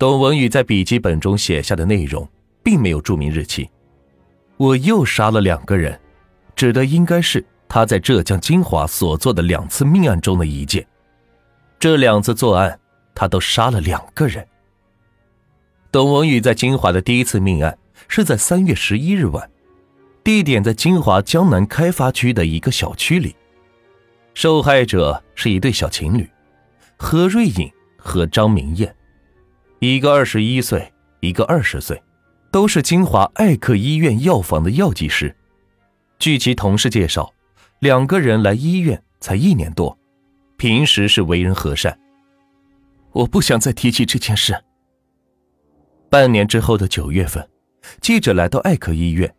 董文宇在笔记本中写下的内容，并没有注明日期。我又杀了两个人，指的应该是他在浙江金华所做的两次命案中的一件。这两次作案，他都杀了两个人。董文宇在金华的第一次命案是在三月十一日晚，地点在金华江南开发区的一个小区里。受害者是一对小情侣，何瑞颖和张明艳。一个二十一岁，一个二十岁，都是金华爱克医院药房的药剂师。据其同事介绍，两个人来医院才一年多，平时是为人和善。我不想再提起这件事。半年之后的九月份，记者来到爱克医院，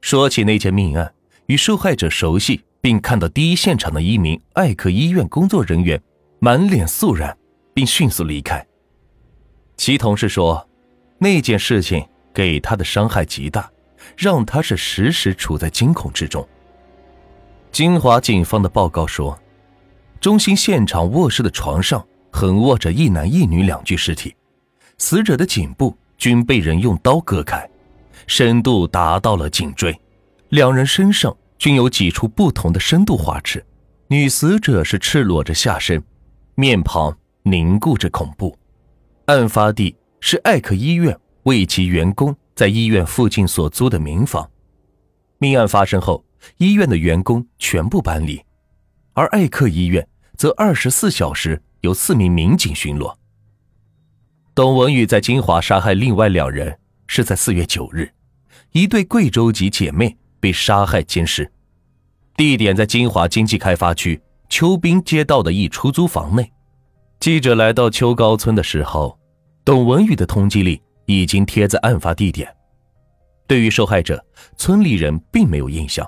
说起那件命案，与受害者熟悉并看到第一现场的一名爱克医院工作人员，满脸肃然，并迅速离开。其同事说，那件事情给他的伤害极大，让他是时时处在惊恐之中。金华警方的报告说，中心现场卧室的床上横卧着一男一女两具尸体，死者的颈部均被人用刀割开，深度达到了颈椎，两人身上均有几处不同的深度划刺。女死者是赤裸着下身，面庞凝固着恐怖。案发地是艾克医院为其员工在医院附近所租的民房。命案发生后，医院的员工全部搬离，而艾克医院则二十四小时有四名民警巡逻。董文宇在金华杀害另外两人是在四月九日，一对贵州籍姐妹被杀害奸尸，地点在金华经济开发区秋滨街道的一出租房内。记者来到秋高村的时候，董文宇的通缉令已经贴在案发地点。对于受害者，村里人并没有印象。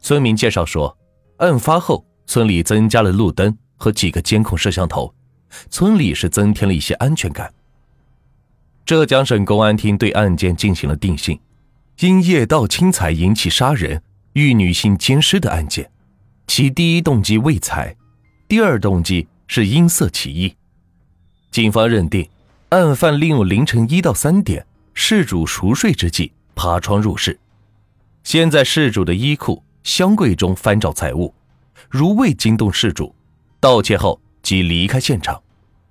村民介绍说，案发后村里增加了路灯和几个监控摄像头，村里是增添了一些安全感。浙江省公安厅对案件进行了定性，因夜盗侵财引起杀人、遇女性奸尸的案件，其第一动机为财，第二动机。是音色起意，警方认定，案犯利用凌晨一到三点事主熟睡之际爬窗入室，先在事主的衣裤、箱柜中翻找财物，如未惊动事主，盗窃后即离开现场；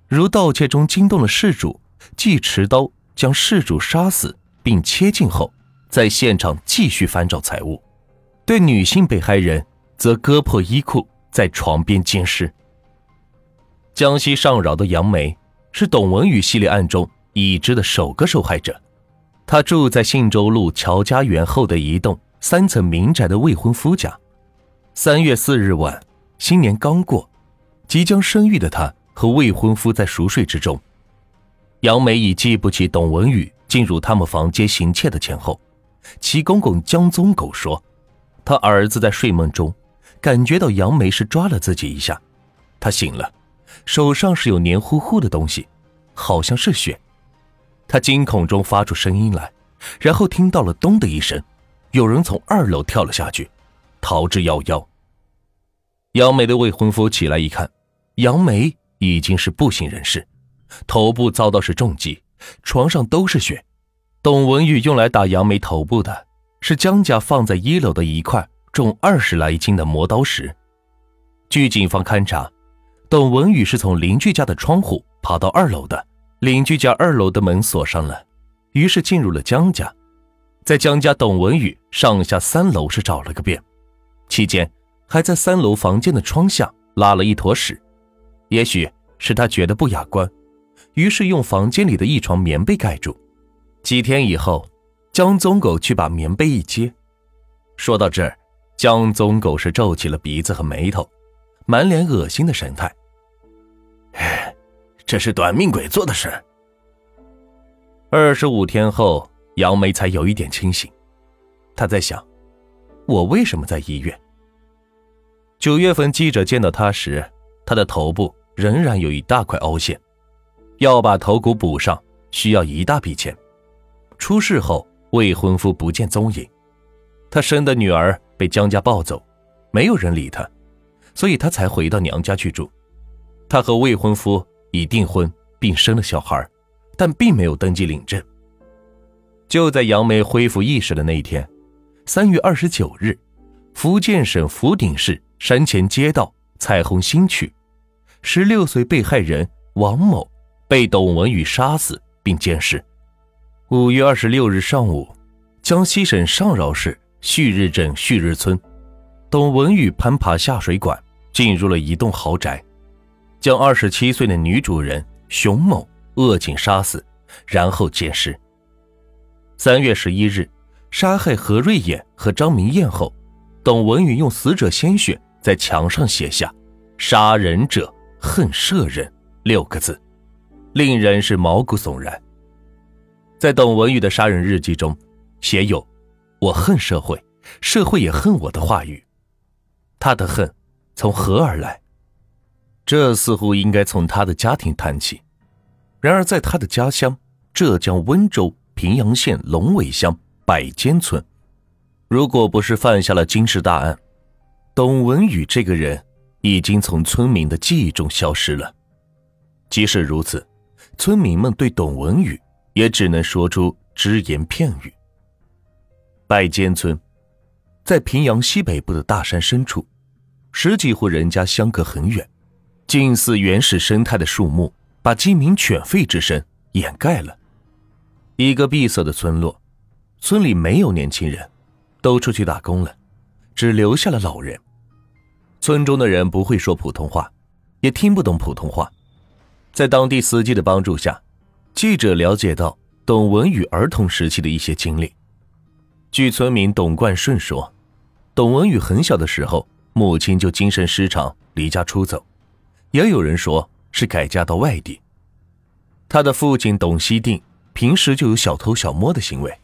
如盗窃中惊动了事主，即持刀将事主杀死并切尽后，在现场继续翻找财物。对女性被害人，则割破衣裤，在床边奸尸。江西上饶的杨梅是董文宇系列案中已知的首个受害者。她住在信州路乔家园后的一栋三层民宅的未婚夫家。三月四日晚，新年刚过，即将生育的她和未婚夫在熟睡之中。杨梅已记不起董文宇进入他们房间行窃的前后。其公公江宗狗说，他儿子在睡梦中感觉到杨梅是抓了自己一下，他醒了。手上是有黏糊糊的东西，好像是血。他惊恐中发出声音来，然后听到了“咚”的一声，有人从二楼跳了下去，逃之夭夭。杨梅的未婚夫起来一看，杨梅已经是不省人事，头部遭到是重击，床上都是血。董文玉用来打杨梅头部的是江家放在一楼的一块重二十来斤的磨刀石。据警方勘查。董文宇是从邻居家的窗户爬到二楼的，邻居家二楼的门锁上了，于是进入了江家，在江家，董文宇上下三楼是找了个遍，期间还在三楼房间的窗下拉了一坨屎，也许是他觉得不雅观，于是用房间里的一床棉被盖住。几天以后，江宗狗去把棉被一揭，说到这儿，江宗狗是皱起了鼻子和眉头。满脸恶心的神态，这是短命鬼做的事。二十五天后，杨梅才有一点清醒。她在想：我为什么在医院？九月份记者见到她时，她的头部仍然有一大块凹陷，要把头骨补上需要一大笔钱。出事后，未婚夫不见踪影，她生的女儿被江家抱走，没有人理她。所以她才回到娘家去住。她和未婚夫已订婚并生了小孩，但并没有登记领证。就在杨梅恢复意识的那一天，三月二十九日，福建省福鼎市山前街道彩虹新区，十六岁被害人王某被董文宇杀死并监视。五月二十六日上午，江西省上饶市旭日镇旭日村，董文宇攀爬下水管进入了一栋豪宅，将二十七岁的女主人熊某扼颈杀死，然后奸尸。三月十一日，杀害何瑞妍和张明艳后，董文宇用死者鲜血在墙上写下“杀人者恨社人”六个字，令人是毛骨悚然。在董文宇的杀人日记中，写有“我恨社会，社会也恨我的”话语。他的恨从何而来？这似乎应该从他的家庭谈起。然而，在他的家乡浙江温州。平阳县龙尾乡百间村，如果不是犯下了惊世大案，董文宇这个人已经从村民的记忆中消失了。即使如此，村民们对董文宇也只能说出只言片语。百间村，在平阳西北部的大山深处，十几户人家相隔很远，近似原始生态的树木把鸡鸣犬吠之声掩盖了。一个闭塞的村落，村里没有年轻人，都出去打工了，只留下了老人。村中的人不会说普通话，也听不懂普通话。在当地司机的帮助下，记者了解到董文宇儿童时期的一些经历。据村民董冠顺说，董文宇很小的时候，母亲就精神失常离家出走，也有人说是改嫁到外地。他的父亲董希定。平时就有小偷小摸的行为。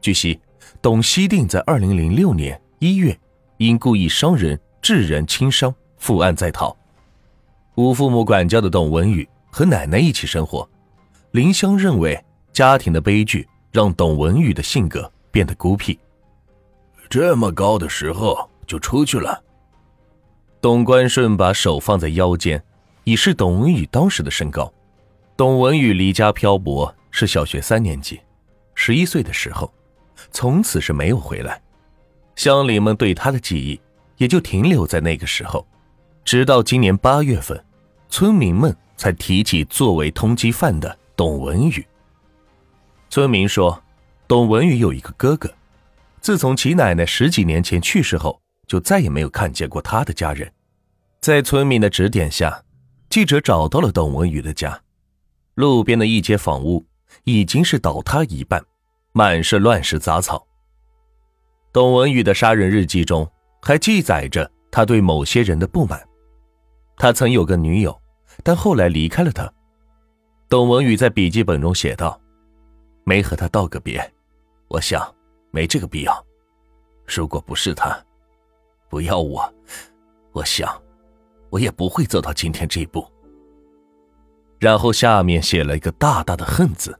据悉，董希定在二零零六年一月因故意伤人致人轻伤负案在逃。无父母管教的董文宇和奶奶一起生活。林香认为，家庭的悲剧让董文宇的性格变得孤僻。这么高的时候就出去了。董关顺把手放在腰间，以示董文宇当时的身高。董文宇离家漂泊。是小学三年级，十一岁的时候，从此是没有回来。乡邻们对他的记忆也就停留在那个时候，直到今年八月份，村民们才提起作为通缉犯的董文宇。村民说，董文宇有一个哥哥，自从其奶奶十几年前去世后，就再也没有看见过他的家人。在村民的指点下，记者找到了董文宇的家，路边的一间房屋。已经是倒塌一半，满是乱石杂草。董文宇的杀人日记中还记载着他对某些人的不满。他曾有个女友，但后来离开了他。董文宇在笔记本中写道：“没和他道个别，我想没这个必要。如果不是他，不要我，我想我也不会走到今天这一步。”然后下面写了一个大大的“恨”字。